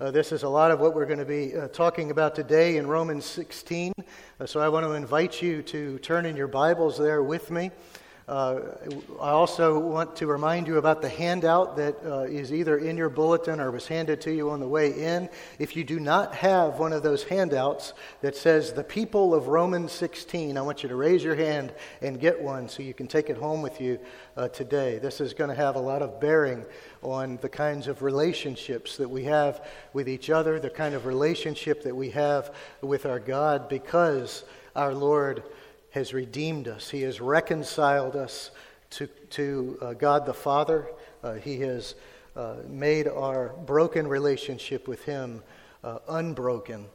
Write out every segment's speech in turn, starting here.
Uh, this is a lot of what we're going to be uh, talking about today in Romans 16. Uh, so I want to invite you to turn in your Bibles there with me. Uh, I also want to remind you about the handout that uh, is either in your bulletin or was handed to you on the way in. If you do not have one of those handouts that says the people of Romans 16, I want you to raise your hand and get one so you can take it home with you uh, today. This is going to have a lot of bearing on the kinds of relationships that we have with each other, the kind of relationship that we have with our God because our Lord has redeemed us. He has reconciled us to, to uh, God the Father. Uh, he has uh, made our broken relationship with Him uh, unbroken,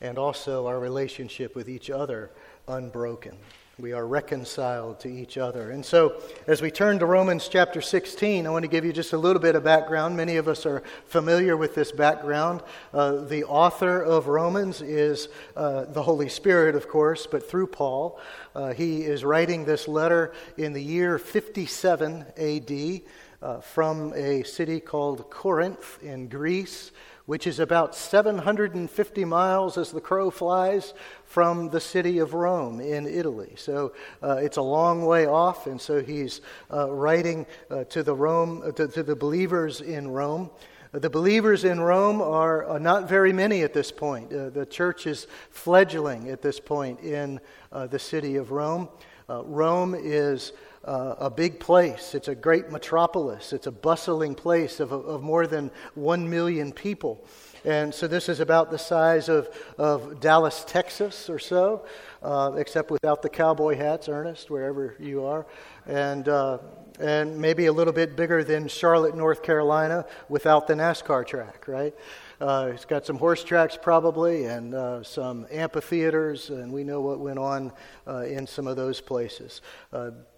and also our relationship with each other unbroken. We are reconciled to each other. And so, as we turn to Romans chapter 16, I want to give you just a little bit of background. Many of us are familiar with this background. Uh, the author of Romans is uh, the Holy Spirit, of course, but through Paul. Uh, he is writing this letter in the year 57 AD uh, from a city called Corinth in Greece which is about 750 miles as the crow flies from the city of Rome in Italy. So uh, it's a long way off, and so he's uh, writing uh, to the Rome uh, to, to, the believers in Rome. Uh, the believers in Rome are uh, not very many at this point. the church is fledgling at this point in the city of Rome. Rome is uh, a big place. It's a great metropolis. It's a bustling place of, of more than one million people. And so this is about the size of, of Dallas, Texas or so, uh, except without the cowboy hats, Ernest, wherever you are. And, uh, and maybe a little bit bigger than Charlotte, North Carolina, without the NASCAR track, right? Uh, it's got some horse tracks probably and uh, some amphitheaters, and we know what went on uh, in some of those places.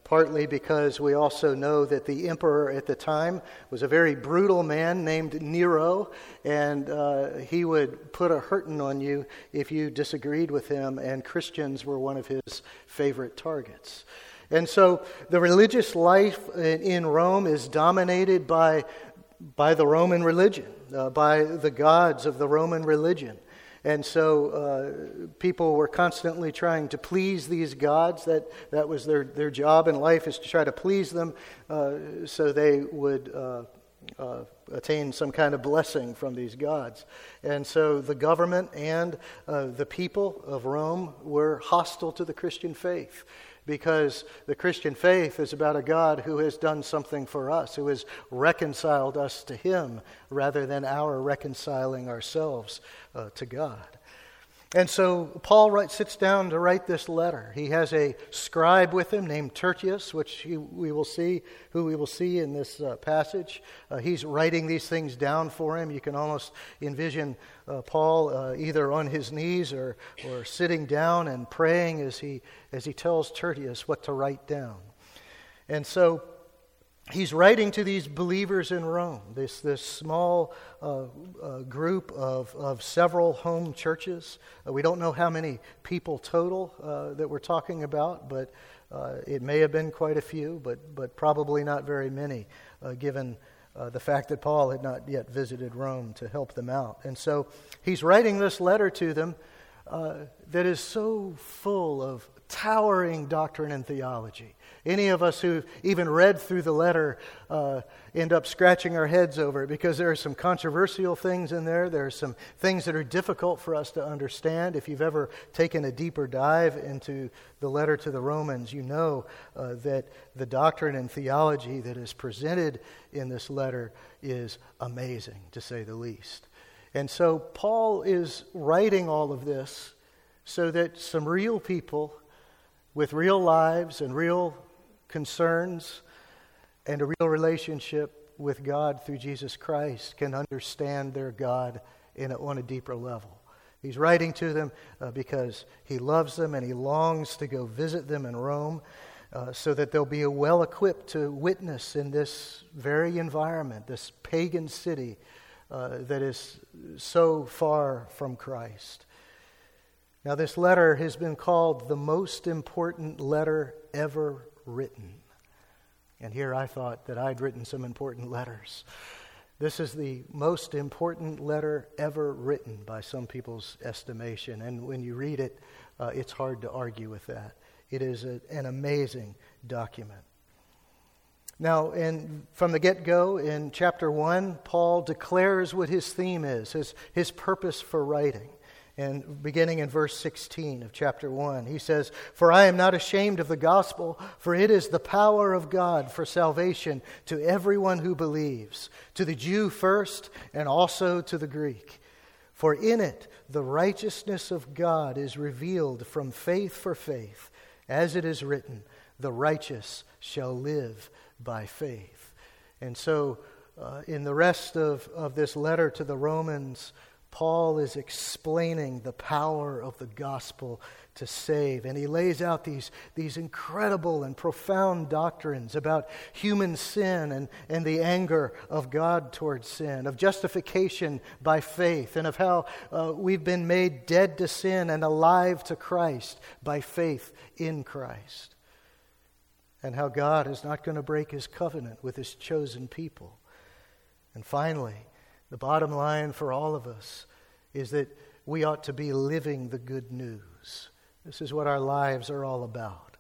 Partly because we also know that the emperor at the time was a very brutal man named Nero, and uh, he would put a hurting on you if you disagreed with him, and Christians were one of his favorite targets. And so the religious life in Rome is dominated by, by the Roman religion, uh, by the gods of the Roman religion. And so uh, people were constantly trying to please these gods. That, that was their, their job in life, is to try to please them uh, so they would uh, uh, attain some kind of blessing from these gods. And so the government and uh, the people of Rome were hostile to the Christian faith because the Christian faith is about a God who has done something for us, who has reconciled us to Him rather than our reconciling ourselves uh, to God. And so Paul sits down to write this letter. He has a scribe with him named Tertius, which he, we will see, who we will see in this uh, passage. Uh, he's writing these things down for him. You can almost envision uh, Paul uh, either on his knees or, or sitting down and praying as he, as he tells Tertius what to write down. And so he's writing to these believers in Rome, this, this small uh, uh, group of, of several home churches. Uh, we don't know how many people total uh, that we're talking about, but uh, it may have been quite a few, but, but probably not very many, uh, given the fact that Paul had not yet visited Rome to help them out. And so he's writing this letter to them that is so full of towering doctrine and theology. Any of us who even read through the letter uh, end up scratching our heads over it because there are some controversial things in there. There are some things that are difficult for us to understand. If you've ever taken a deeper dive into the letter to the Romans, you know uh, that the doctrine and theology that is presented in this letter is amazing, to say the least. And so Paul is writing all of this so that some real people with real lives and real concerns and a real relationship with God through Jesus Christ can understand their God in a, on a deeper level. He's writing to them uh, because he loves them and he longs to go visit them in Rome uh, so that they'll be well equipped to witness in this very environment, this pagan city uh, that is so far from Christ. Now, this letter has been called the most important letter ever written. And here I thought that I'd written some important letters. This is the most important letter ever written by some people's estimation. And when you read it, uh, it's hard to argue with that. It is a, an amazing document. Now, in, from the get go, in chapter 1, Paul declares what his theme is, his, his purpose for writing. And beginning in verse 16 of chapter 1, he says, For I am not ashamed of the gospel, for it is the power of God for salvation to everyone who believes, to the Jew first, and also to the Greek. For in it the righteousness of God is revealed from faith for faith, as it is written, The righteous shall live by faith. And so, uh, in the rest of, of this letter to the Romans, Paul is explaining the power of the gospel to save. And he lays out these, these incredible and profound doctrines about human sin and, and the anger of God towards sin, of justification by faith, and of how uh, we've been made dead to sin and alive to Christ by faith in Christ. And how God is not going to break his covenant with his chosen people. And finally, the bottom line for all of us is that we ought to be living the good news. This is what our lives are all about.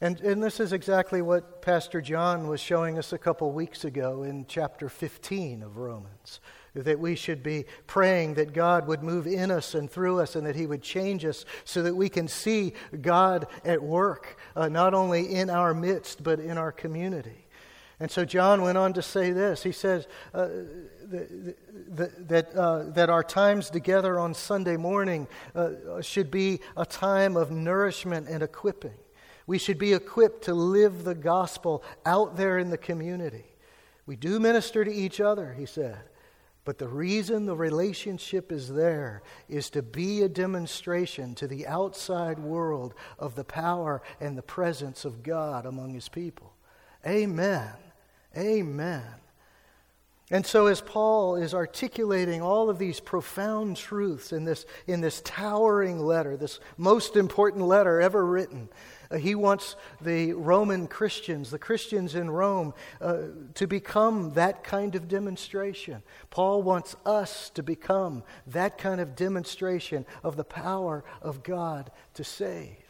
And, and this is exactly what Pastor John was showing us a couple weeks ago in chapter 15 of Romans. That we should be praying that God would move in us and through us and that He would change us so that we can see God at work, uh, not only in our midst, but in our community. And so John went on to say this. He says uh, the, that, uh, that our times together on Sunday morning uh, should be a time of nourishment and equipping. We should be equipped to live the gospel out there in the community. We do minister to each other, he said. But the reason the relationship is there is to be a demonstration to the outside world of the power and the presence of God among his people. Amen. Amen. And so, as Paul is articulating all of these profound truths in this, in this towering letter, this most important letter ever written, uh, he wants the Roman Christians, the Christians in Rome, uh, to become that kind of demonstration. Paul wants us to become that kind of demonstration of the power of God to save.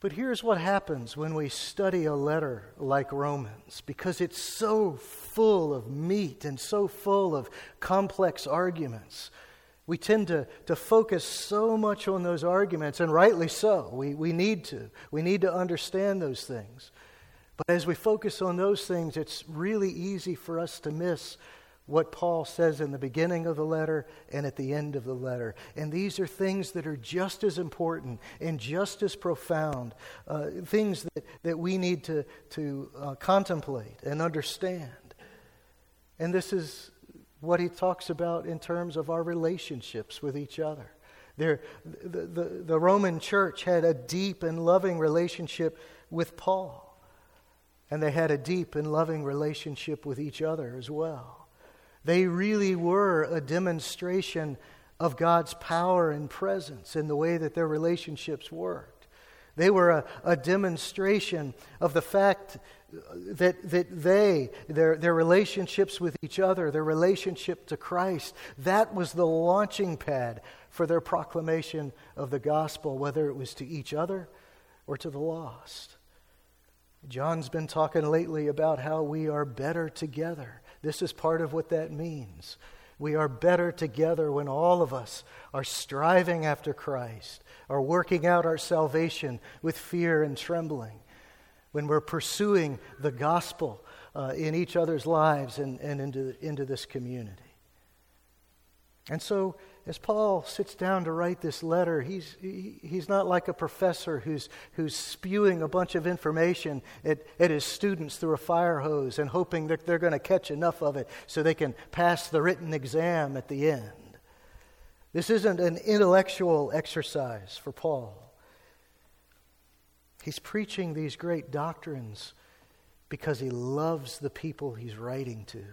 But here's what happens when we study a letter like Romans, because it's so full of meat and so full of complex arguments. We tend to, to focus so much on those arguments, and rightly so. We, we need to. We need to understand those things. But as we focus on those things, it's really easy for us to miss what Paul says in the beginning of the letter and at the end of the letter. And these are things that are just as important and just as profound, uh, things that, that we need to, to uh, contemplate and understand. And this is what he talks about in terms of our relationships with each other. There, the, the, the Roman church had a deep and loving relationship with Paul. And they had a deep and loving relationship with each other as well. They really were a demonstration of God's power and presence in the way that their relationships worked. They were a, a demonstration of the fact that, that they, their, their relationships with each other, their relationship to Christ, that was the launching pad for their proclamation of the gospel, whether it was to each other or to the lost. John's been talking lately about how we are better together. This is part of what that means. We are better together when all of us are striving after Christ, are working out our salvation with fear and trembling, when we're pursuing the gospel uh, in each other's lives and, and into, into this community. And so as Paul sits down to write this letter, he's, he, he's not like a professor who's, who's spewing a bunch of information at, at his students through a fire hose and hoping that they're going to catch enough of it so they can pass the written exam at the end. This isn't an intellectual exercise for Paul. He's preaching these great doctrines because he loves the people he's writing to.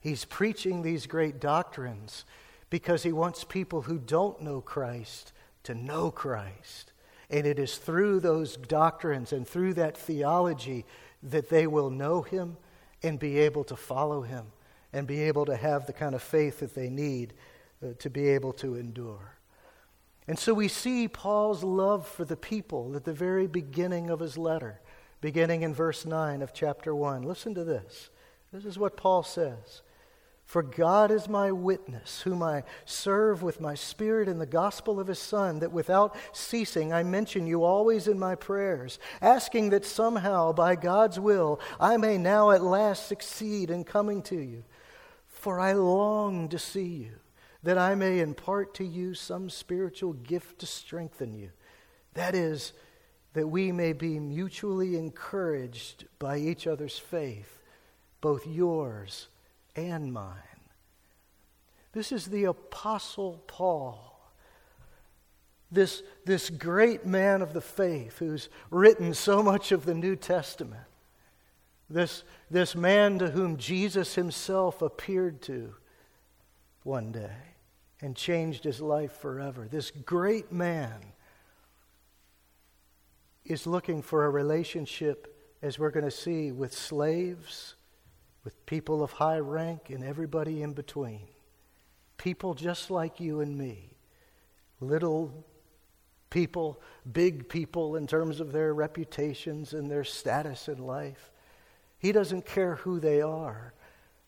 He's preaching these great doctrines because he wants people who don't know Christ to know Christ. And it is through those doctrines and through that theology that they will know him and be able to follow him and be able to have the kind of faith that they need uh, to be able to endure. And so we see Paul's love for the people at the very beginning of his letter, beginning in verse 9 of chapter 1. Listen to this. This is what Paul says. For God is my witness, whom I serve with my spirit in the gospel of his Son, that without ceasing I mention you always in my prayers, asking that somehow, by God's will, I may now at last succeed in coming to you. For I long to see you, that I may impart to you some spiritual gift to strengthen you. That is, that we may be mutually encouraged by each other's faith, both yours and mine. This is the Apostle Paul. This, this great man of the faith who's written so much of the New Testament. This, this man to whom Jesus himself appeared to one day and changed his life forever. This great man is looking for a relationship, as we're going to see, with slaves with people of high rank and everybody in between. People just like you and me. Little people, big people in terms of their reputations and their status in life. He doesn't care who they are.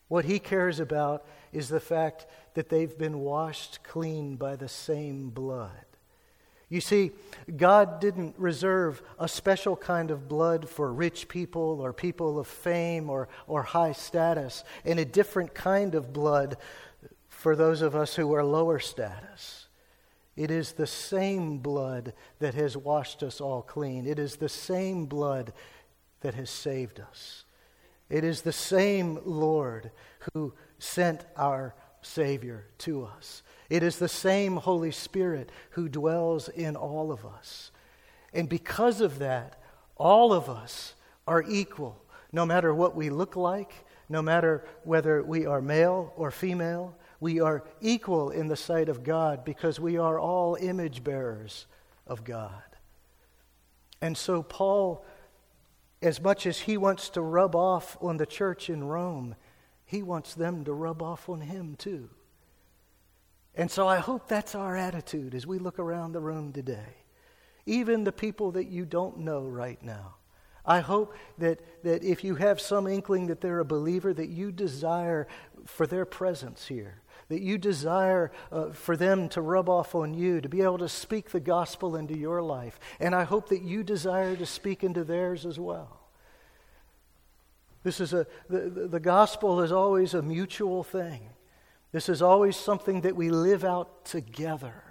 What he cares about is the fact that they've been washed clean by the same blood. You see, God didn't reserve a special kind of blood for rich people or people of fame or, or high status, and a different kind of blood for those of us who are lower status. It is the same blood that has washed us all clean. It is the same blood that has saved us. It is the same Lord who sent our Savior to us. It is the same Holy Spirit who dwells in all of us. And because of that, all of us are equal, no matter what we look like, no matter whether we are male or female. We are equal in the sight of God because we are all image bearers of God. And so, Paul, as much as he wants to rub off on the church in Rome, he wants them to rub off on him too. And so I hope that's our attitude as we look around the room today. Even the people that you don't know right now. I hope that, that if you have some inkling that they're a believer, that you desire for their presence here, that you desire uh, for them to rub off on you, to be able to speak the gospel into your life. And I hope that you desire to speak into theirs as well. This is a, the, the gospel is always a mutual thing. This is always something that we live out together.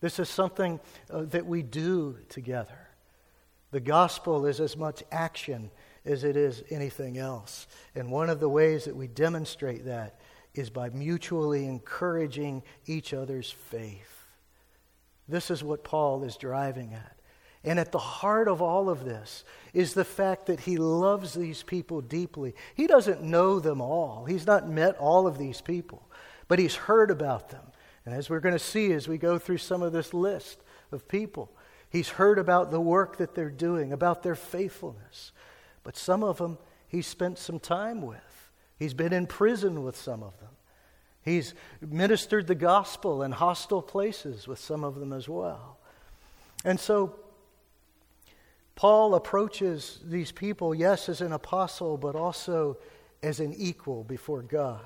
This is something uh, that we do together. The gospel is as much action as it is anything else. And one of the ways that we demonstrate that is by mutually encouraging each other's faith. This is what Paul is driving at. And at the heart of all of this is the fact that he loves these people deeply. He doesn't know them all, he's not met all of these people but he's heard about them. And as we're going to see as we go through some of this list of people, he's heard about the work that they're doing, about their faithfulness. But some of them he's spent some time with. He's been in prison with some of them. He's ministered the gospel in hostile places with some of them as well. And so Paul approaches these people, yes, as an apostle, but also as an equal before God.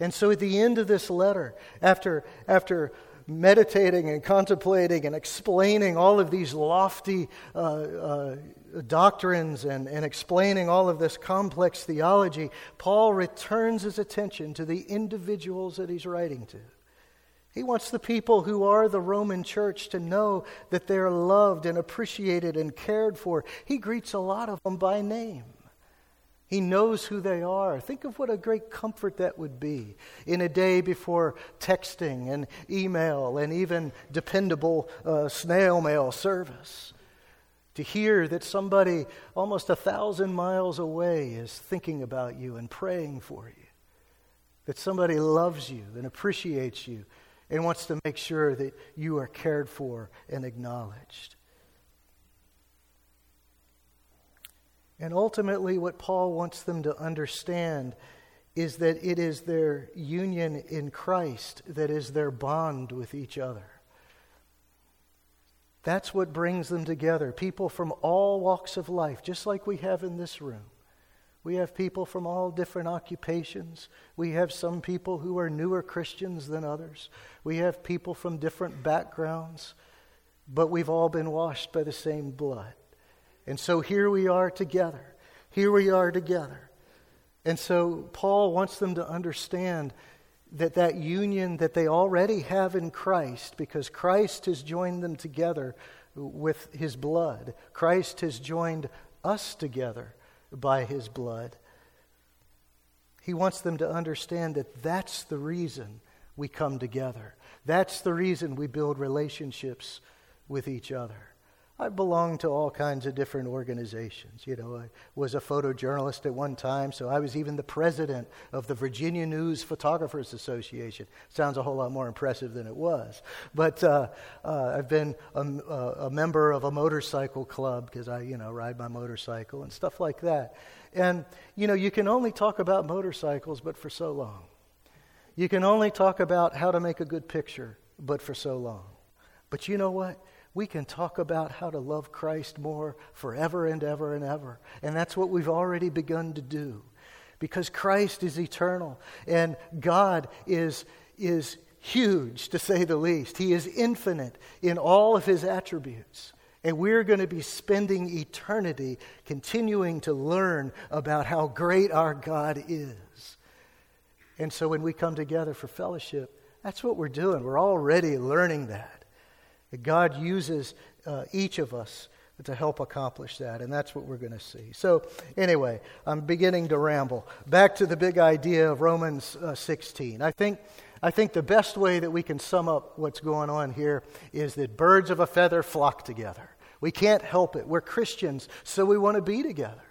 And so at the end of this letter, after, after meditating and contemplating and explaining all of these lofty uh, uh, doctrines and, and explaining all of this complex theology, Paul returns his attention to the individuals that he's writing to. He wants the people who are the Roman church to know that they're loved and appreciated and cared for. He greets a lot of them by name. He knows who they are. Think of what a great comfort that would be in a day before texting and email and even dependable uh, snail mail service. To hear that somebody almost a thousand miles away is thinking about you and praying for you. That somebody loves you and appreciates you and wants to make sure that you are cared for and acknowledged. And ultimately, what Paul wants them to understand is that it is their union in Christ that is their bond with each other. That's what brings them together. People from all walks of life, just like we have in this room. We have people from all different occupations. We have some people who are newer Christians than others. We have people from different backgrounds, but we've all been washed by the same blood. And so here we are together. Here we are together. And so Paul wants them to understand that that union that they already have in Christ, because Christ has joined them together with his blood, Christ has joined us together by his blood. He wants them to understand that that's the reason we come together. That's the reason we build relationships with each other. I belonged to all kinds of different organizations. You know, I was a photojournalist at one time, so I was even the president of the Virginia News Photographers Association. Sounds a whole lot more impressive than it was. But uh, uh, I've been a, a, member of a motorcycle club because I, you know, ride my motorcycle and stuff like that. And, you know, you can only talk about motorcycles, but for so long. You can only talk about how to make a good picture, but for so long. But you know what? We can talk about how to love Christ more forever and ever and ever. And that's what we've already begun to do. Because Christ is eternal and God is, is huge, to say the least. He is infinite in all of his attributes. And we're going to be spending eternity continuing to learn about how great our God is. And so when we come together for fellowship, that's what we're doing. We're already learning that. That God uses uh, each of us to help accomplish that, and that's what we're going to see. So, anyway, I'm beginning to ramble. Back to the big idea of Romans uh, 16. I think, I think the best way that we can sum up what's going on here is that birds of a feather flock together. We can't help it. We're Christians, so we want to be together.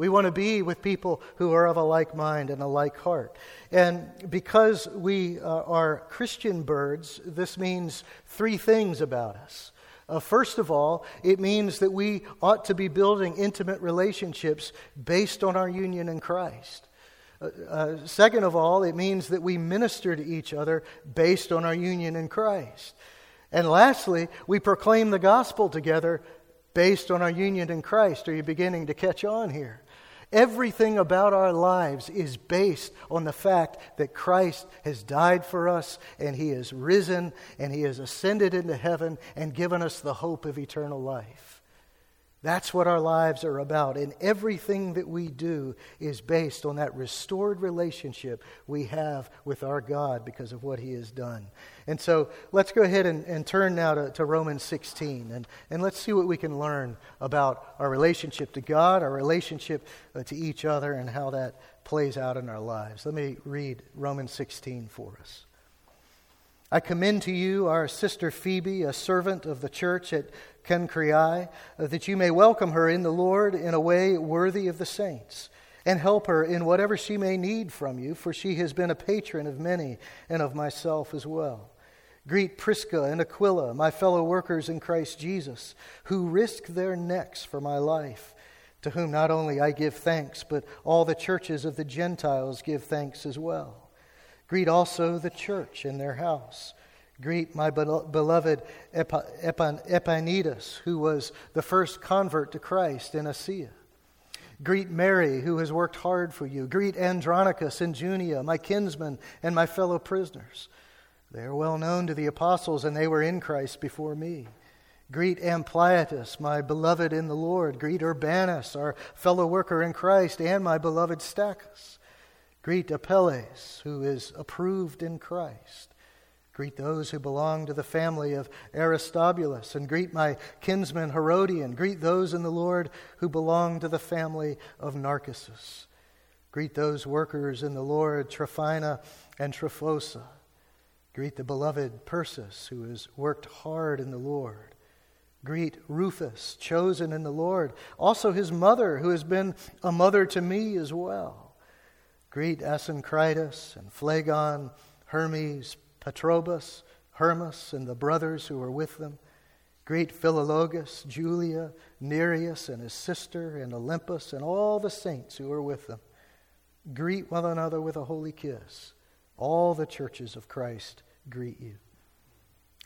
We want to be with people who are of a like mind and a like heart. And because we uh, are Christian birds, this means three things about us. Uh, first of all, it means that we ought to be building intimate relationships based on our union in Christ. Uh, uh, second of all, it means that we minister to each other based on our union in Christ. And lastly, we proclaim the gospel together based on our union in Christ. Are you beginning to catch on here? Everything about our lives is based on the fact that Christ has died for us and he has risen and he has ascended into heaven and given us the hope of eternal life. That's what our lives are about. And everything that we do is based on that restored relationship we have with our God because of what He has done. And so let's go ahead and, and turn now to, to Romans 16 and, and let's see what we can learn about our relationship to God, our relationship uh, to each other, and how that plays out in our lives. Let me read Romans 16 for us. I commend to you our sister Phoebe, a servant of the church at Cenchreae, uh, that you may welcome her in the Lord in a way worthy of the saints, and help her in whatever she may need from you, for she has been a patron of many and of myself as well. Greet Prisca and Aquila, my fellow workers in Christ Jesus, who risked their necks for my life, to whom not only I give thanks, but all the churches of the Gentiles give thanks as well. Greet also the church in their house. Greet my beloved Epaenetus, who was the first convert to Christ in Achaia. Greet Mary, who has worked hard for you. Greet Andronicus and Junia, my kinsmen and my fellow prisoners. They are well known to the apostles, and they were in Christ before me. Greet Ampliatus, my beloved in the Lord. Greet Urbanus, our fellow worker in Christ, and my beloved Stachys. Greet Apelles, who is approved in Christ. Greet those who belong to the family of Aristobulus, and greet my kinsman Herodion. Greet those in the Lord who belong to the family of Narcissus. Greet those workers in the Lord, Tryphena and Tryphosa. Greet the beloved Persis, who has worked hard in the Lord. Greet Rufus, chosen in the Lord, also his mother, who has been a mother to me as well. Greet Asyncritus and Phlegon, Hermes, Patrobas, Hermas, and the brothers who are with them. Greet Philologus, Julia, Nereus and his sister, and Olympus, and all the saints who are with them. Greet one another with a holy kiss. All the churches of Christ greet you.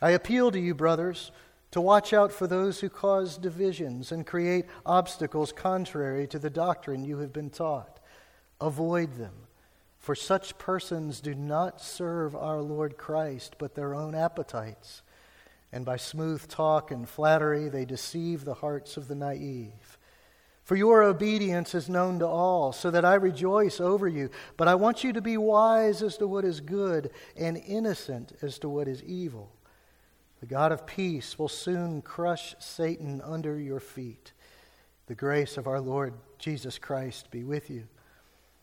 I appeal to you, brothers, to watch out for those who cause divisions and create obstacles contrary to the doctrine you have been taught. Avoid them, for such persons do not serve our Lord Christ, but their own appetites and by smooth talk and flattery they deceive the hearts of the naive. For your obedience is known to all, so that I rejoice over you. But I want you to be wise as to what is good and innocent as to what is evil. The God of peace will soon crush Satan under your feet. The grace of our Lord Jesus Christ be with you.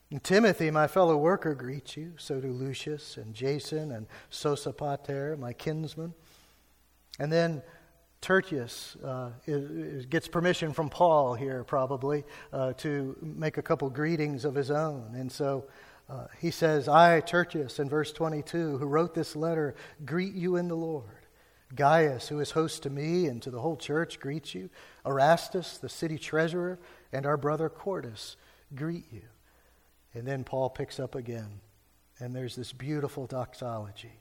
And Timothy, my fellow worker, greets you. So do Lucius and Jason and Sosipater, my kinsman. And then Tertius uh, is, is, gets permission from Paul here, probably, uh, to make a couple greetings of his own. And so uh, he says, I, Tertius, in verse 22, who wrote this letter, greet you in the Lord. Gaius, who is host to me and to the whole church, greets you. Erastus, the city treasurer, and our brother Cordus greet you. And then Paul picks up again, and there's this beautiful doxology.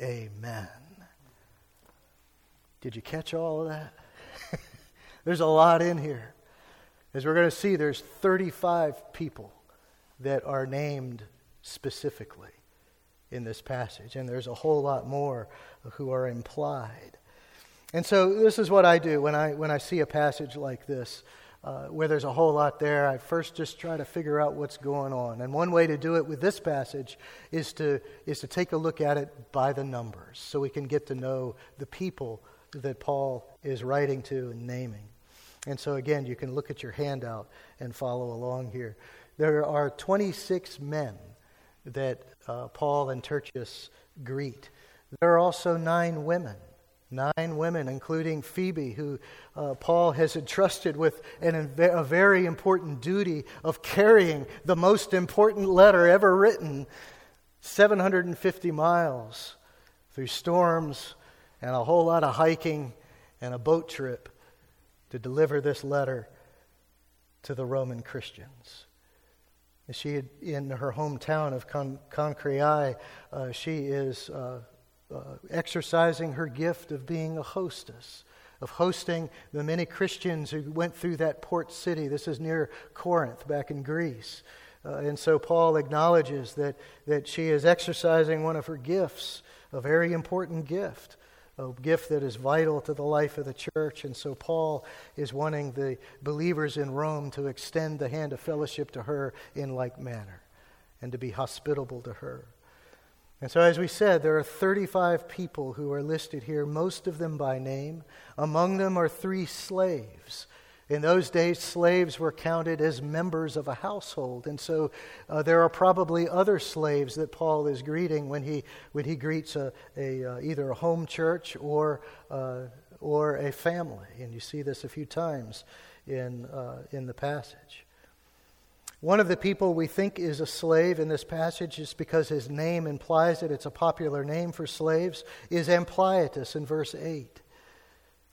Amen. Did you catch all of that? there's a lot in here. As we're going to see, there's 35 people that are named specifically in this passage, and there's a whole lot more who are implied. And so, this is what I do when I, when I see a passage like this uh, where there's a whole lot there, I first just try to figure out what's going on. And one way to do it with this passage is to, is to take a look at it by the numbers so we can get to know the people that Paul is writing to and naming. And so, again, you can look at your handout and follow along here. There are 26 men that uh, Paul and Tertius greet. There are also nine women. Nine women, including Phoebe, who uh, Paul has entrusted with an, a very important duty of carrying the most important letter ever written 750 miles through storms and a whole lot of hiking and a boat trip to deliver this letter to the Roman Christians. She had, in her hometown of Con- uh, she is uh, uh, exercising her gift of being a hostess, of hosting the many Christians who went through that port city. This is near Corinth, back in Greece. Uh, and so Paul acknowledges that, that she is exercising one of her gifts, a very important gift, a gift that is vital to the life of the church. And so Paul is wanting the believers in Rome to extend the hand of fellowship to her in like manner and to be hospitable to her. And so, as we said, there are 35 people who are listed here, most of them by name. Among them are three slaves. In those days, slaves were counted as members of a household. And so uh, there are probably other slaves that Paul is greeting when he, when he greets a, a uh, either a home church or, uh, or a family. And you see this a few times in, uh, in the passage. One of the people we think is a slave in this passage, is because his name implies it, it's a popular name for slaves, is Ampliatus in verse 8.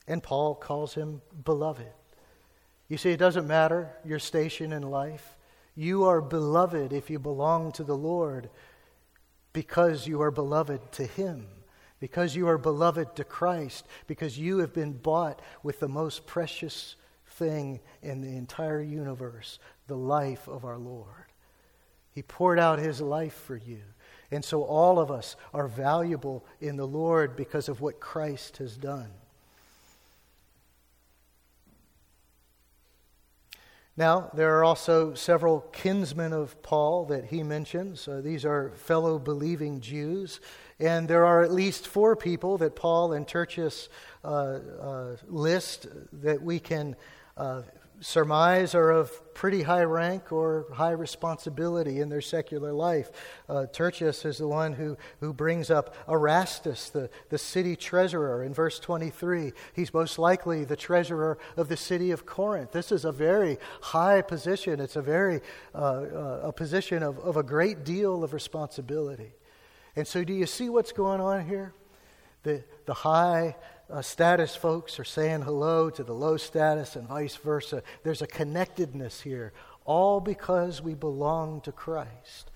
And Paul calls him beloved. You see, it doesn't matter your station in life. You are beloved if you belong to the Lord because you are beloved to Him, because you are beloved to Christ, because you have been bought with the most precious thing in the entire universe the life of our Lord. He poured out his life for you. And so all of us are valuable in the Lord because of what Christ has done. Now, there are also several kinsmen of Paul that he mentions. Uh, these are fellow believing Jews. And there are at least four people that Paul and Tertius uh, uh, list that we can uh, surmise are of pretty high rank or high responsibility in their secular life. Uh, Tertius is the one who, who brings up Erastus, the, the city treasurer, in verse 23. He's most likely the treasurer of the city of Corinth. This is a very high position. It's a very uh, uh, a position of, of a great deal of responsibility. And so, do you see what's going on here? The, the high uh, status folks are saying hello to the low status and vice versa. There's a connectedness here, all because we belong to Christ.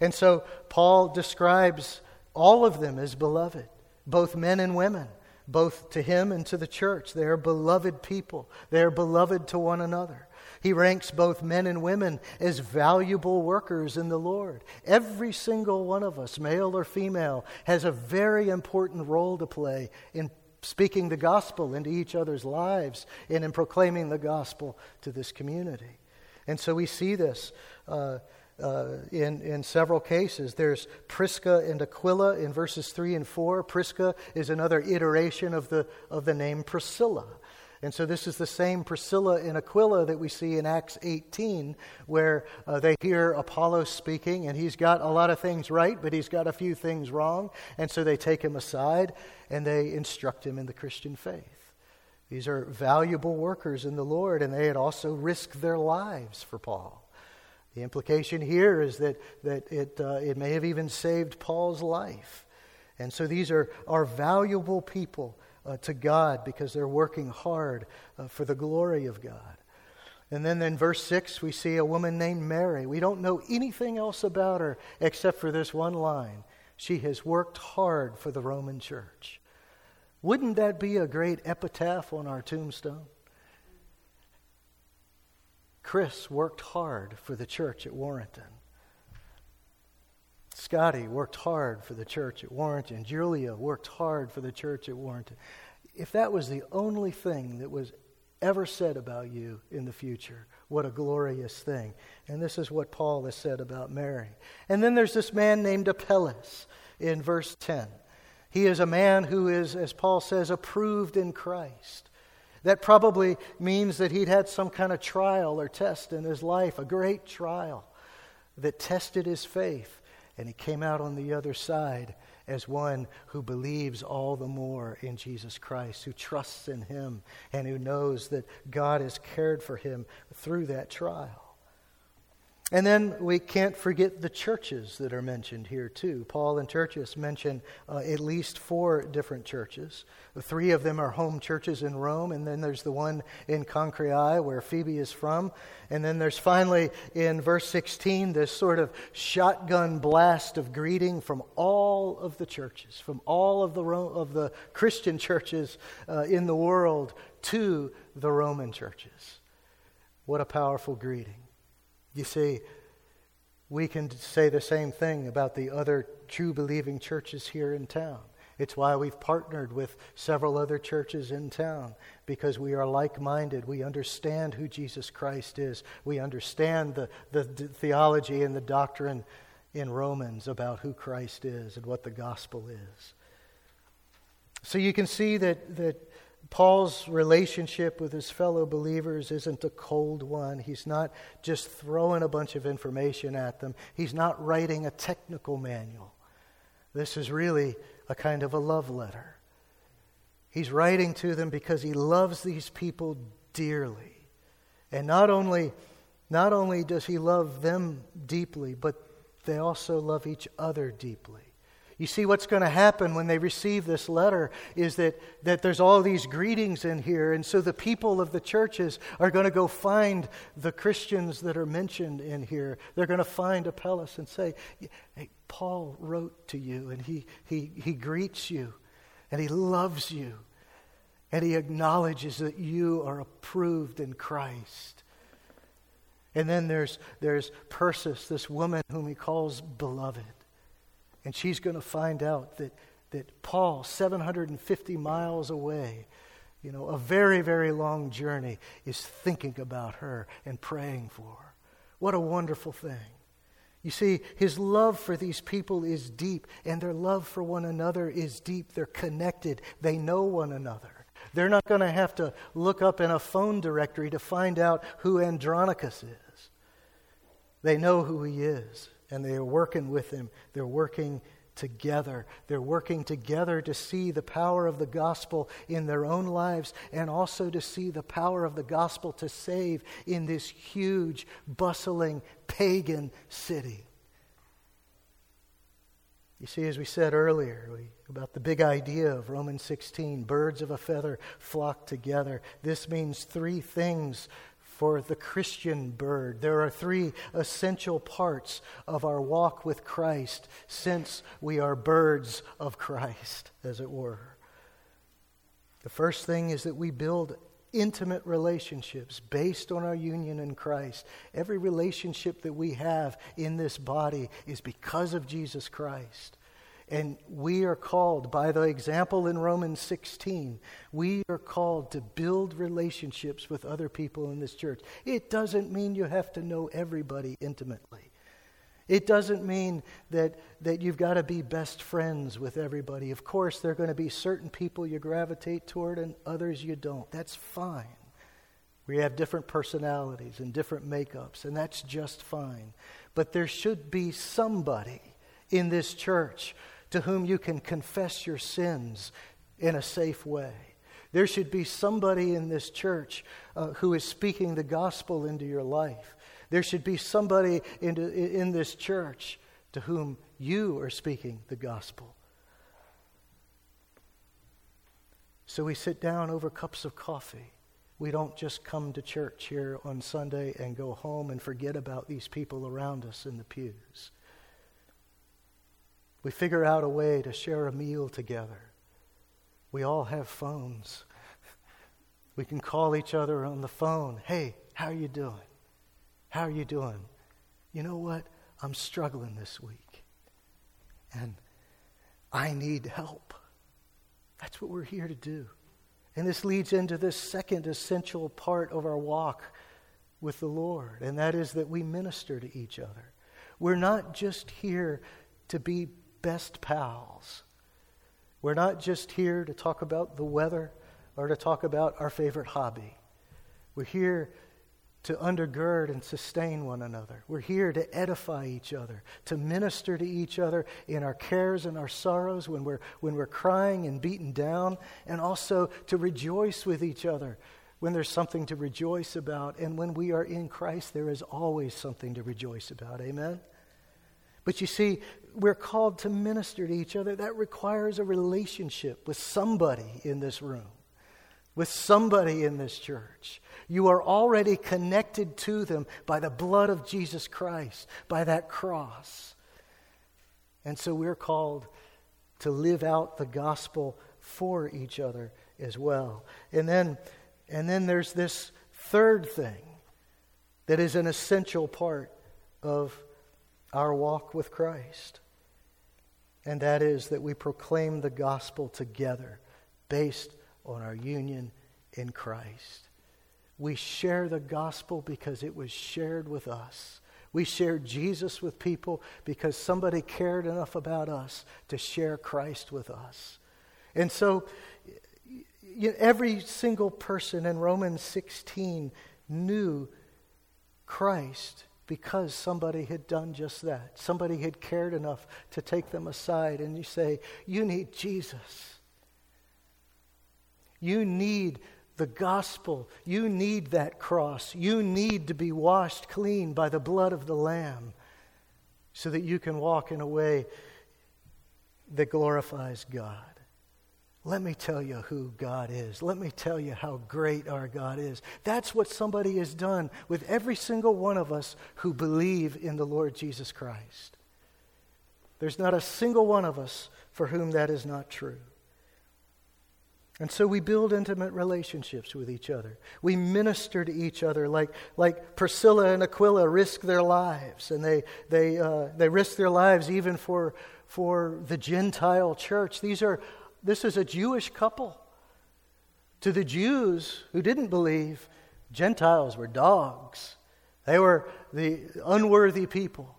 And so Paul describes all of them as beloved, both men and women, both to him and to the church. They are beloved people, they are beloved to one another. He ranks both men and women as valuable workers in the Lord. Every single one of us, male or female, has a very important role to play in speaking the gospel into each other's lives and in proclaiming the gospel to this community. And so we see this uh, uh, in, in several cases. There's Prisca and Aquila in verses 3 and 4. Prisca is another iteration of the, of the name Priscilla. And so this is the same Priscilla and Aquila that we see in Acts 18, where uh, they hear Apollos speaking, and he's got a lot of things right, but he's got a few things wrong. And so they take him aside and they instruct him in the Christian faith. These are valuable workers in the Lord, and they had also risked their lives for Paul. The implication here is that, that it, uh, it may have even saved Paul's life. And so these are, are valuable people uh, to God because they're working hard uh, for the glory of God. And then in verse 6, we see a woman named Mary. We don't know anything else about her except for this one line She has worked hard for the Roman church. Wouldn't that be a great epitaph on our tombstone? Chris worked hard for the church at Warrenton. Scotty worked hard for the church at Warrenton. Julia worked hard for the church at Warrenton. If that was the only thing that was ever said about you in the future, what a glorious thing. And this is what Paul has said about Mary. And then there's this man named Apelles in verse 10. He is a man who is, as Paul says, approved in Christ. That probably means that he'd had some kind of trial or test in his life, a great trial that tested his faith. And he came out on the other side as one who believes all the more in Jesus Christ, who trusts in him, and who knows that God has cared for him through that trial. And then we can't forget the churches that are mentioned here, too. Paul and Tertius mention uh, at least four different churches. Three of them are home churches in Rome, and then there's the one in Cenchreae, where Phoebe is from. And then there's finally, in verse 16, this sort of shotgun blast of greeting from all of the churches, from all of the, Ro- of the Christian churches uh, in the world to the Roman churches. What a powerful greeting. You see, we can say the same thing about the other true believing churches here in town. It's why we've partnered with several other churches in town because we are like minded. We understand who Jesus Christ is. We understand the, the, the, theology and the doctrine in Romans about who Christ is and what the gospel is. So you can see that, that Paul's relationship with his fellow believers isn't a cold one. He's not just throwing a bunch of information at them, he's not writing a technical manual. This is really a kind of a love letter. He's writing to them because he loves these people dearly. And not only, not only does he love them deeply, but they also love each other deeply. You see, what's going to happen when they receive this letter is that, that there's all these greetings in here. And so the people of the churches are going to go find the Christians that are mentioned in here. They're going to find Apelles and say, hey, Paul wrote to you, and he, he, he greets you, and he loves you, and he acknowledges that you are approved in Christ. And then there's, there's Persis, this woman whom he calls beloved. And she's going to find out that, that Paul, 750 miles away, you know, a very, very long journey is thinking about her and praying for her. What a wonderful thing. You see, his love for these people is deep, and their love for one another is deep. They're connected, they know one another. They're not going to have to look up in a phone directory to find out who Andronicus is. They know who he is, and they are working with him. They're working together. They're working together to see the power of the gospel in their own lives and also to see the power of the gospel to save in this huge, bustling, pagan city. You see, as we said earlier we, about the big idea of Romans 16 birds of a feather flock together. This means three things for the Christian bird. There are three essential parts of our walk with Christ since we are birds of Christ, as it were. The first thing is that we build intimate relationships based on our union in Christ. Every relationship that we have in this body is because of Jesus Christ. And we are called, by the example in Romans 16, we are called to build relationships with other people in this church. It doesn't mean you have to know everybody intimately. It doesn't mean that, that you've got to be best friends with everybody. Of course, there are going to be certain people you gravitate toward and others you don't. That's fine. We have different personalities and different makeups, and that's just fine. But there should be somebody in this church to whom you can confess your sins in a safe way. There should be somebody in this church uh, who is speaking the gospel into your life. There should be somebody in, in this church to whom you are speaking the gospel. So we sit down over cups of coffee. We don't just come to church here on Sunday and go home and forget about these people around us in the pews. We figure out a way to share a meal together. We all have phones. We can call each other on the phone. Hey, how are you doing? How are you doing? You know what? I'm struggling this week. And I need help. That's what we're here to do. And this leads into this second essential part of our walk with the Lord, and that is that we minister to each other. We're not just here to be best pals. We're not just here to talk about the weather or to talk about our favorite hobby. We're here to undergird and sustain one another. We're here to edify each other, to minister to each other in our cares and our sorrows when we're, when we're crying and beaten down, and also to rejoice with each other when there's something to rejoice about. And when we are in Christ, there is always something to rejoice about. Amen? But you see, we're called to minister to each other. That requires a relationship with somebody in this room, with somebody in this church. You are already connected to them by the blood of Jesus Christ, by that cross. And so we're called to live out the gospel for each other as well. And then, and then there's this third thing that is an essential part of our walk with Christ. And that is that we proclaim the gospel together based on our union in Christ. We share the gospel because it was shared with us. We share Jesus with people because somebody cared enough about us to share Christ with us. And so every single person in Romans 16 knew Christ because somebody had done just that. Somebody had cared enough to take them aside and you say, You need Jesus. You need the gospel. You need that cross. You need to be washed clean by the blood of the Lamb so that you can walk in a way that glorifies God. Let me tell you who God is. Let me tell you how great our God is. That's what somebody has done with every single one of us who believe in the Lord Jesus Christ. There's not a single one of us for whom that is not true. And so we build intimate relationships with each other. We minister to each other like, like Priscilla and Aquila risk their lives, and they, they, uh, they risk their lives even for, for the Gentile church. These are this is a Jewish couple. To the Jews who didn't believe, Gentiles were dogs. They were the unworthy people.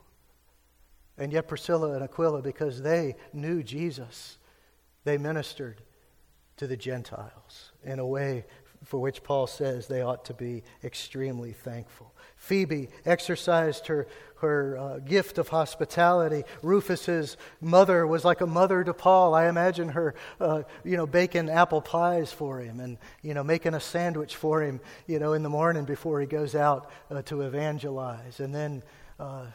And yet, Priscilla and Aquila, because they knew Jesus, they ministered to the Gentiles in a way for which Paul says they ought to be extremely thankful. Phoebe exercised her, her uh, gift of hospitality. Rufus's mother was like a mother to Paul. I imagine her, uh, you know, baking apple pies for him and, you know, making a sandwich for him, you know, in the morning before he goes out uh, to evangelize. And then, uh,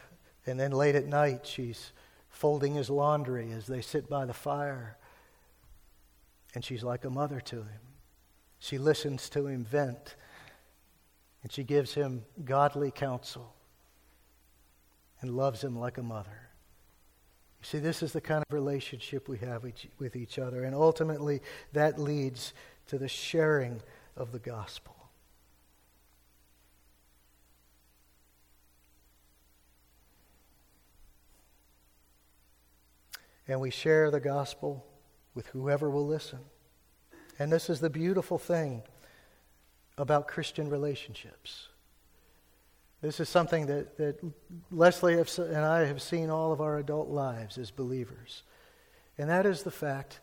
and then late at night, she's folding his laundry as they sit by the fire. And she's like a mother to him. She listens to him vent, and she gives him godly counsel and loves him like a mother. You see, this is the kind of relationship we have with each other, and ultimately that leads to the sharing of the gospel. And we share the gospel with whoever will listen. And this is the beautiful thing about Christian relationships. This is something that, that Leslie and I have seen all of our adult lives as believers. And that is the fact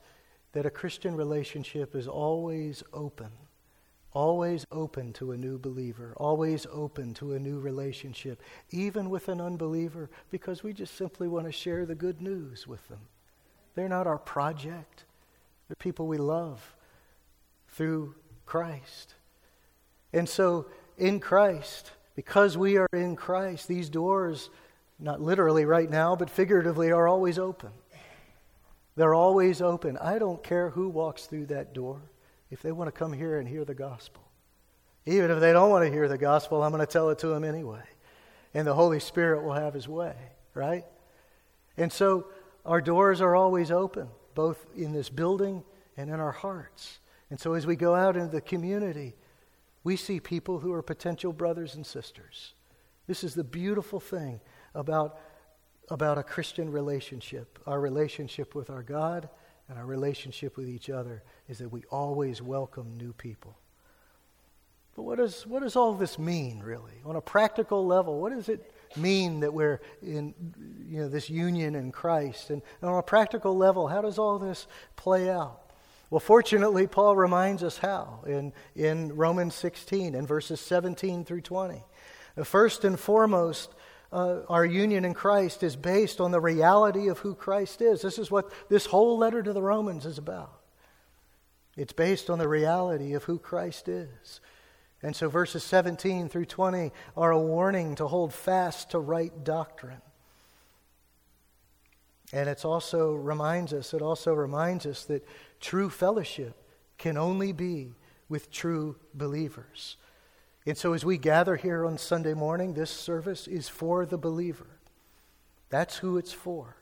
that a Christian relationship is always open, always open to a new believer, always open to a new relationship, even with an unbeliever, because we just simply want to share the good news with them. They're not our project, they're people we love through Christ. And so, in Christ, because we are in Christ, these doors, not literally right now, but figuratively, are always open. They're always open. I don't care who walks through that door if they want to come here and hear the gospel. Even if they don't want to hear the gospel, I'm going to tell it to them anyway. And the Holy Spirit will have his way, right? And so our doors are always open, both in this building and in our hearts. And so as we go out into the community, we see people who are potential brothers and sisters. This is the beautiful thing about, about a Christian relationship. Our relationship with our God and our relationship with each other is that we always welcome new people. But what does, what does all this mean, really? On a practical level, what does it mean that we're in you know, this union in Christ? And, and on a practical level, how does all this play out? Well, fortunately, Paul reminds us how in, in Romans 16 in verses 17 through 20. First and foremost, uh, our union in Christ is based on the reality of who Christ is. This is what this whole letter to the Romans is about. It's based on the reality of who Christ is. And so verses 17 through 20 are a warning to hold fast to right doctrine. And it also reminds us, it also reminds us that True fellowship can only be with true believers. And so, as we gather here on Sunday morning, this service is for the believer. That's who it's for.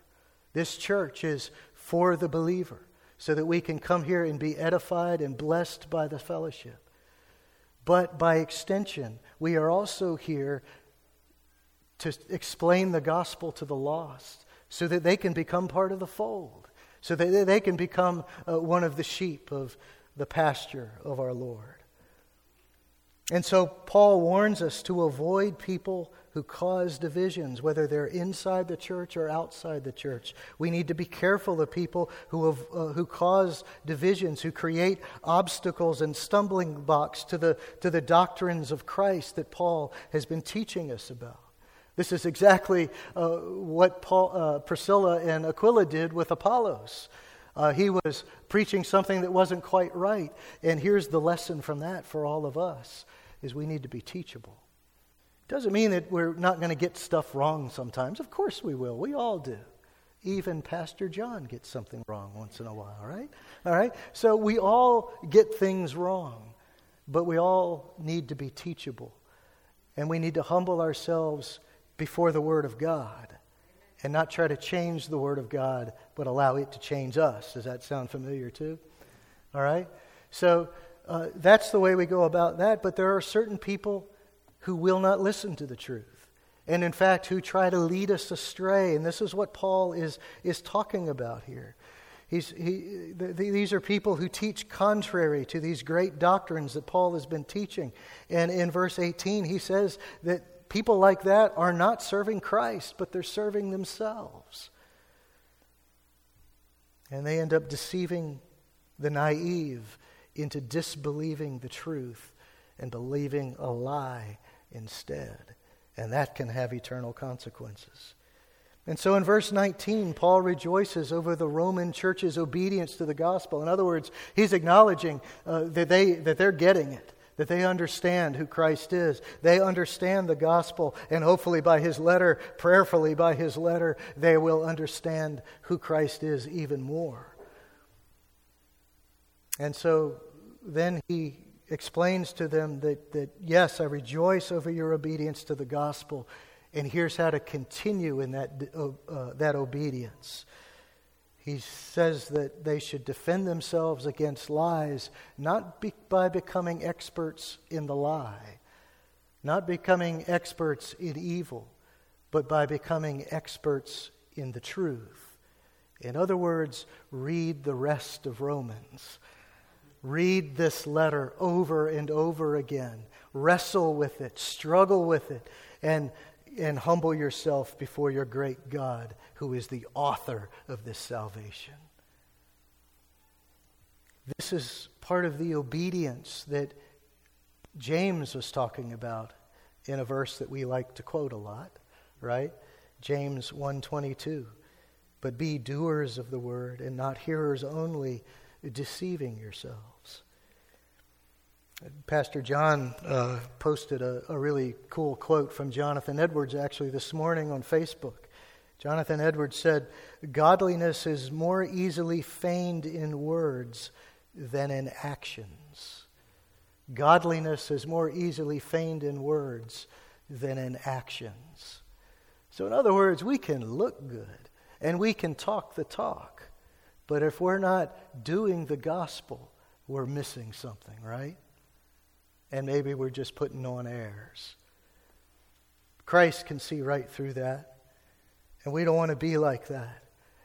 This church is for the believer so that we can come here and be edified and blessed by the fellowship. But by extension, we are also here to explain the gospel to the lost so that they can become part of the fold so that they can become uh, one of the sheep of the pasture of our Lord. And so Paul warns us to avoid people who cause divisions, whether they're inside the church or outside the church. We need to be careful of people who, have, uh, who cause divisions, who create obstacles and stumbling blocks to the, to the doctrines of Christ that Paul has been teaching us about. This is exactly uh, what Paul, uh, Priscilla and Aquila did with Apollos. Uh, he was preaching something that wasn't quite right. And here's the lesson from that for all of us is we need to be teachable. Doesn't mean that we're not going to get stuff wrong sometimes. Of course we will. We all do. Even Pastor John gets something wrong once in a while, right? All right? So we all get things wrong, but we all need to be teachable. And we need to humble ourselves before the Word of God and not try to change the Word of God, but allow it to change us. Does that sound familiar too? All right? So uh, that's the way we go about that, but there are certain people who will not listen to the truth. And in fact, who try to lead us astray. And this is what Paul is, is talking about here. He's, he, th- these are people who teach contrary to these great doctrines that Paul has been teaching. And in verse 18, he says that people like that are not serving Christ, but they're serving themselves. And they end up deceiving the naive into disbelieving the truth and believing a lie instead. And that can have eternal consequences. And so in verse 19, Paul rejoices over the Roman church's obedience to the gospel. In other words, he's acknowledging uh, that, they, that they're getting it, that they understand who Christ is. They understand the gospel, and hopefully by his letter, prayerfully by his letter, they will understand who Christ is even more. And so then he explains to them that, that yes, I rejoice over your obedience to the gospel and here's how to continue in that, uh, uh, that obedience. He says that they should defend themselves against lies, not be, by becoming experts in the lie, not becoming experts in evil, but by becoming experts in the truth. In other words, read the rest of Romans. Read this letter over and over again. Wrestle with it, struggle with it, and and humble yourself before your great God, who is the author of this salvation. This is part of the obedience that James was talking about in a verse that we like to quote a lot, right? James 1:22. But be doers of the word and not hearers only, deceiving yourselves. Pastor John uh, posted a, a, really cool quote from Jonathan Edwards actually this morning on Facebook. Jonathan Edwards said, Godliness is more easily feigned in words than in actions. Godliness is more easily feigned in words than in actions. So, in other words, we can look good and we can talk the talk, but if we're not doing the gospel, we're missing something, right? and maybe we're just putting on airs. Christ can see right through that, and we don't want to be like that.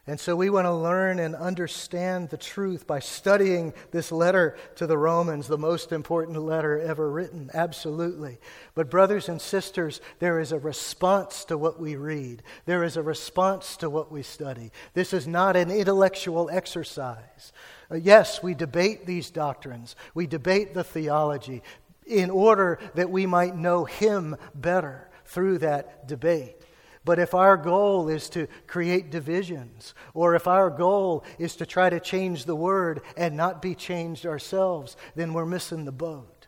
And so we want to learn and understand the truth by studying this letter to the Romans, the most important letter ever written, absolutely. But, brothers and sisters, there is a response to what we read, there is a response to what we study. This is not an intellectual exercise. Uh, yes, we debate these doctrines, we debate the theology, in order that we might know Him better through that debate. But if our goal is to create divisions, or if our goal is to try to change the Word and not be changed ourselves, then we're missing the boat.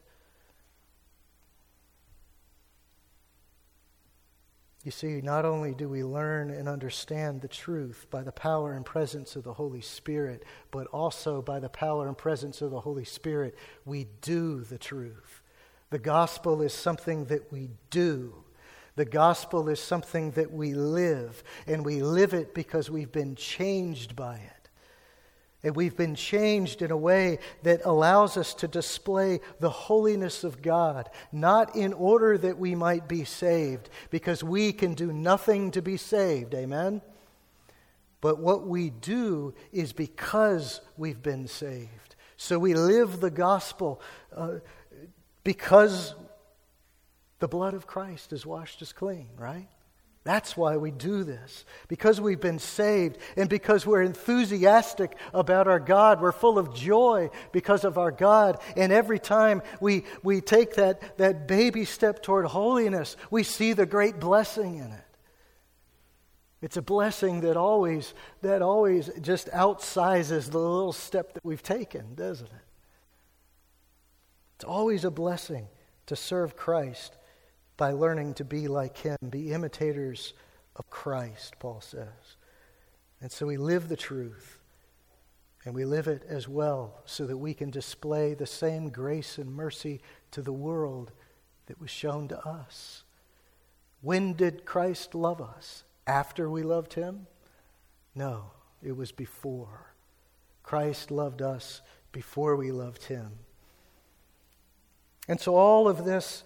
You see, not only do we learn and understand the truth by the power and presence of the Holy Spirit, but also by the power and presence of the Holy Spirit, we do the truth. The gospel is something that we do. The gospel is something that we live, and we live it because we've been changed by it. And we've been changed in a way that allows us to display the holiness of God, not in order that we might be saved, because we can do nothing to be saved. Amen? But what we do is because we've been saved. So we live the gospel. Uh, because the blood of Christ has washed us clean, right? That's why we do this. Because we've been saved and because we're enthusiastic about our God. We're full of joy because of our God. And every time we, we take that, that baby step toward holiness, we see the great blessing in it. It's a blessing that always, that always just outsizes the little step that we've taken, doesn't it? It's always a blessing to serve Christ by learning to be like Him, be imitators of Christ, Paul says. And so we live the truth, and we live it as well so that we can display the same grace and mercy to the world that was shown to us. When did Christ love us? After we loved Him? No, it was before. Christ loved us before we loved Him. And so all of this,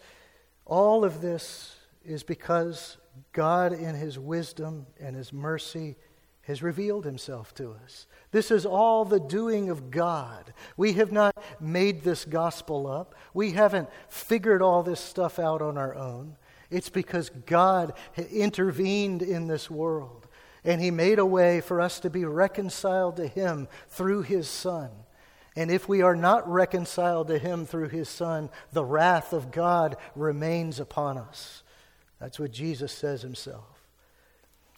all of this is because God, in His wisdom and His mercy, has revealed himself to us. This is all the doing of God. We have not made this gospel up. We haven't figured all this stuff out on our own. It's because God intervened in this world and he made a way for us to be reconciled to him through his son. And if we are not reconciled to him through his son, the wrath of God remains upon us. That's what Jesus says himself.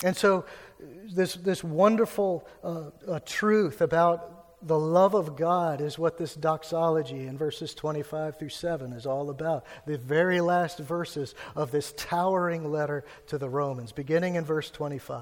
And so, this, this wonderful uh, uh, truth about the love of God is what this doxology in verses 25 through 7 is all about. The very last verses of this towering letter to the Romans, beginning in verse 25.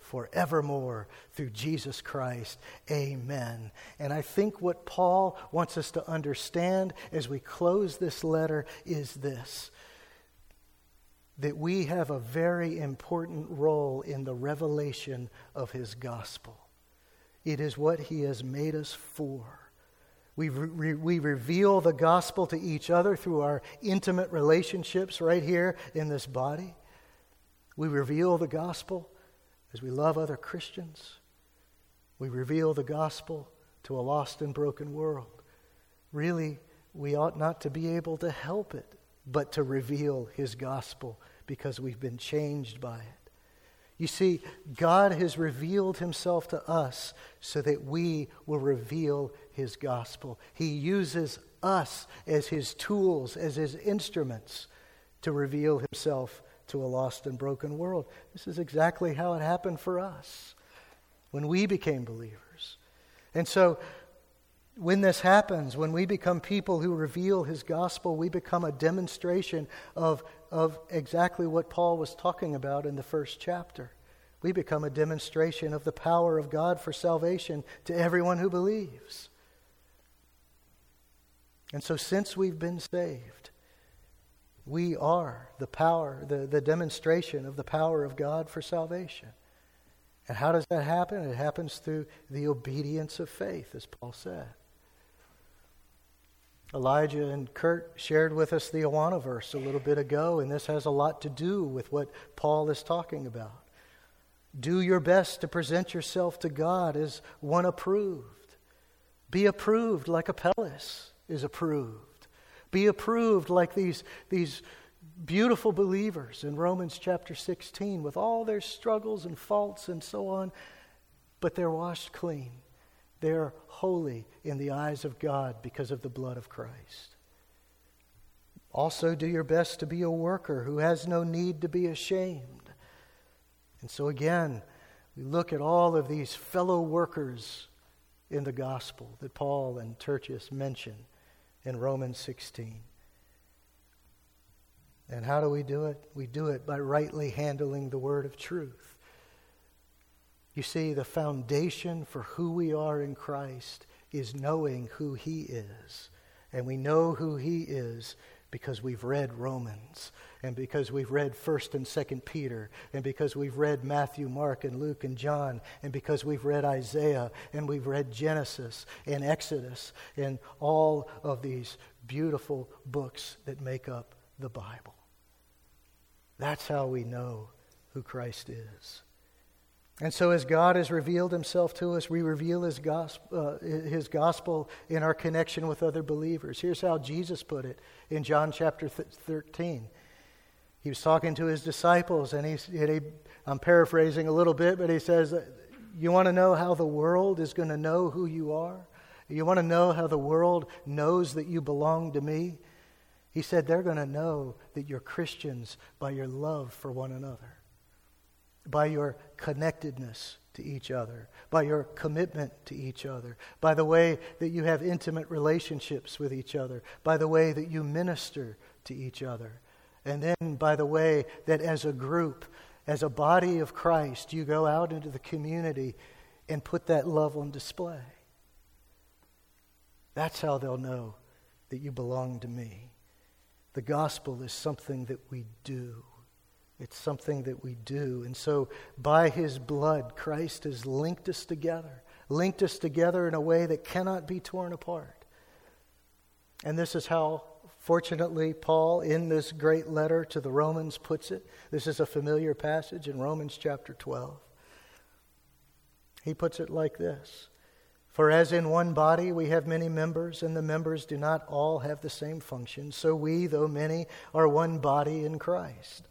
forevermore through Jesus Christ. Amen. And I think what Paul wants us to understand as we close this letter is this that we have a very important role in the revelation of his gospel. It is what he has made us for. We, re- we reveal the gospel to each other through our intimate relationships right here in this body. We reveal the gospel as we love other Christians, we reveal the gospel to a lost and broken world. Really, we ought not to be able to help it, but to reveal his gospel because we've been changed by it. You see, God has revealed himself to us so that we will reveal his gospel. He uses us as his tools, as his instruments to reveal himself to a lost and broken world. This is exactly how it happened for us when we became believers. And so, when this happens, when we become people who reveal his gospel, we become a demonstration of, of exactly what Paul was talking about in the first chapter. We become a demonstration of the power of God for salvation to everyone who believes. And so, since we've been saved, we are the power, the, the demonstration of the power of God for salvation. And how does that happen? It happens through the obedience of faith, as Paul said. Elijah and Kurt shared with us the Awana verse a little bit ago, and this has a lot to do with what Paul is talking about. Do your best to present yourself to God as one approved. Be approved like Apelles is approved. Be approved like these, these beautiful believers in Romans chapter 16 with all their struggles and faults and so on, but they're washed clean. They're holy in the eyes of God because of the blood of Christ. Also, do your best to be a worker who has no need to be ashamed. And so, again, we look at all of these fellow workers in the gospel that Paul and Tertius mention in Romans 16. And how do we do it? We do it by rightly handling the word of truth. You see, the foundation for who we are in Christ is knowing who He is. And we know who He is because we've read Romans and because we've read 1st and 2nd Peter and because we've read Matthew, Mark and Luke and John and because we've read Isaiah and we've read Genesis and Exodus and all of these beautiful books that make up the Bible. That's how we know who Christ is. And so, as God has revealed himself to us, we reveal his gospel, uh, his gospel in our connection with other believers. Here's how Jesus put it in John chapter 13. He was talking to his disciples, and he, he I'm paraphrasing a little bit, but he says, You want to know how the world is going to know who you are? You want to know how the world knows that you belong to me? He said, They're going to know that you're Christians by your love for one another by your connectedness to each other, by your commitment to each other, by the way that you have intimate relationships with each other, by the way that you minister to each other, and then by the way that as a group, as a body of Christ, you go out into the community and put that love on display. That's how they'll know that you belong to me. The gospel is something that we do. It's something that we do. And so, by his blood, Christ has linked us together, linked us together in a way that cannot be torn apart. And this is how, fortunately, Paul, in this great letter to the Romans, puts it. This is a familiar passage in Romans chapter 12. He puts it like this For as in one body we have many members, and the members do not all have the same function, so we, though many, are one body in Christ,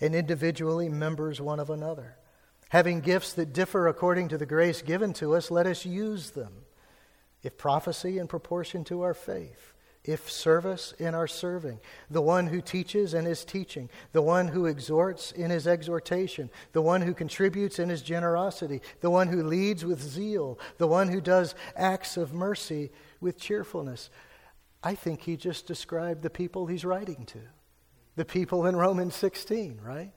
and individually members one of another. Having gifts that differ according to the grace given to us, let us use them. If prophecy in proportion to our faith if service in our serving, the one who teaches in his teaching, the one who exhorts in his exhortation, the one who contributes in his generosity, the one who leads with zeal, the one who does acts of mercy with cheerfulness. I think he just described the people he's writing to, the people in Romans 16, right?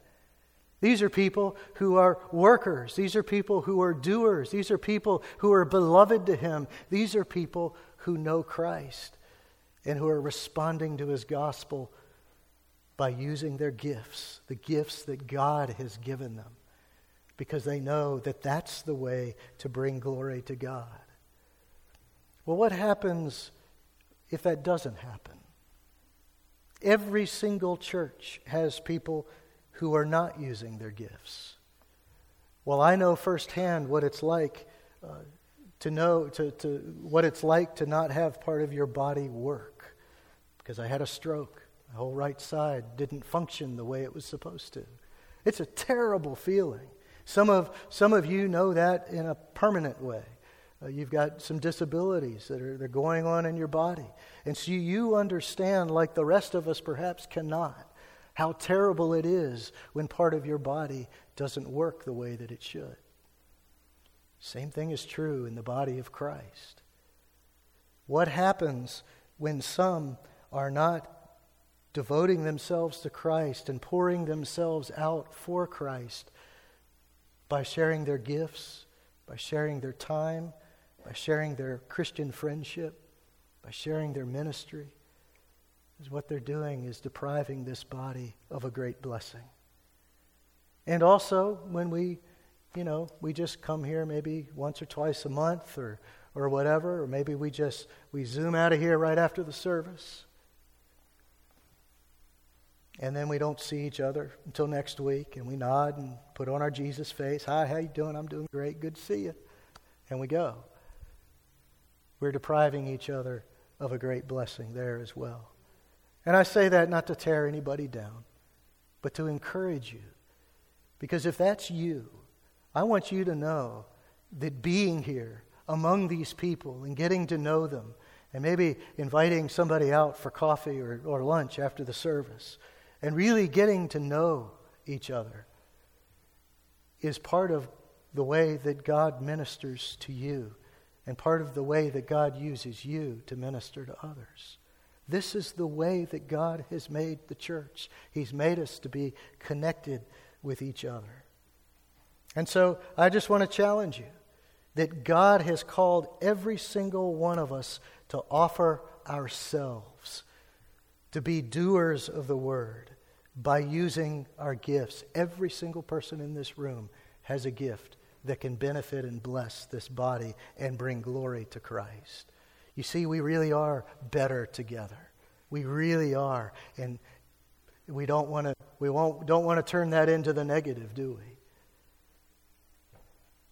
These are people who are workers. These are people who are doers. These are people who are beloved to him. These are people who know Christ and who are responding to his gospel by using their gifts, the gifts that God has given them, because they know that that's the way to bring glory to God. Well, what happens if that doesn't happen? Every single church has people who are not using their gifts. Well, I know firsthand what it's like uh, to know to, to what it's like to not have part of your body work because I had a stroke. My whole right side didn't function the way it was supposed to. It's a terrible feeling. Some of, some of you know that in a permanent way. Uh, you've got some disabilities that are they're going on in your body. And so you understand, like the rest of us perhaps cannot, how terrible it is when part of your body doesn't work the way that it should. Same thing is true in the body of Christ. What happens when some are not devoting themselves to Christ and pouring themselves out for Christ by sharing their gifts, by sharing their time, by sharing their Christian friendship, by sharing their ministry? Is what they're doing is depriving this body of a great blessing. And also, when we you know, we just come here maybe once or twice a month or, or whatever, or maybe we just we zoom out of here right after the service. And then we don't see each other until next week, and we nod and put on our Jesus face. Hi, how you doing? I'm doing great. Good to see you. And we go. We're depriving each other of a great blessing there as well. And I say that not to tear anybody down, but to encourage you. Because if that's you, I want you to know that being here among these people and getting to know them, and maybe inviting somebody out for coffee or, or lunch after the service, and really getting to know each other is part of the way that God ministers to you and part of the way that God uses you to minister to others. This is the way that God has made the church. He's made us to be connected with each other. And so I just want to challenge you that God has called every single one of us to offer ourselves, to be doers of the word by using our gifts. Every single person in this room has a gift that can benefit and bless this body and bring glory to Christ. You see, we really are better together. We really are. And we don't want to we won't, don't want to turn that into the negative, do we?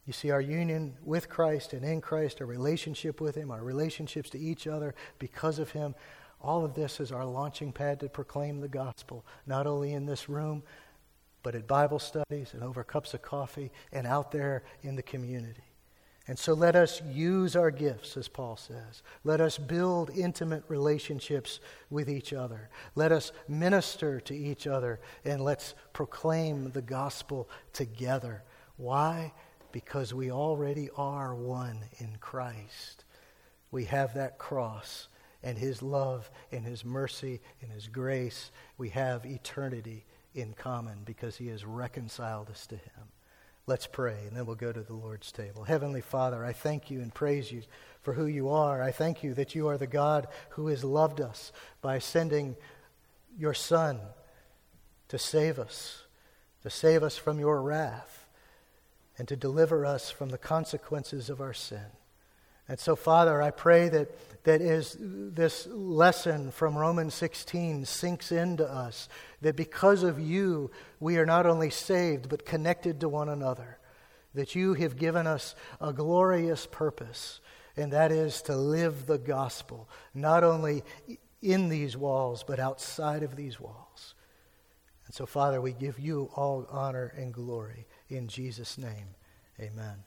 You see, our union with Christ and in Christ, our relationship with Him, our relationships to each other because of Him, all of this is our launching pad to proclaim the gospel, not only in this room, but at Bible studies and over cups of coffee and out there in the community. And so let us use our gifts, as Paul says. Let us build intimate relationships with each other. Let us minister to each other, and let's proclaim the gospel together. Why? because we already are one in Christ. We have that cross and His love and His mercy and His grace. We have eternity in common because He has reconciled us to Him. Let's pray, and then we'll go to the Lord's table. Heavenly Father, I thank you and praise you for who you are. I thank you that you are the God who has loved us by sending your Son to save us, to save us from your wrath, and to deliver us from the consequences of our sin. And so, Father, I pray that, that as this lesson from Romans 16 sinks into us, that because of you, we are not only saved, but connected to one another. That you have given us a glorious purpose, and that is to live the gospel, not only in these walls, but outside of these walls. And so, Father, we give you all honor and glory. In Jesus' name, amen.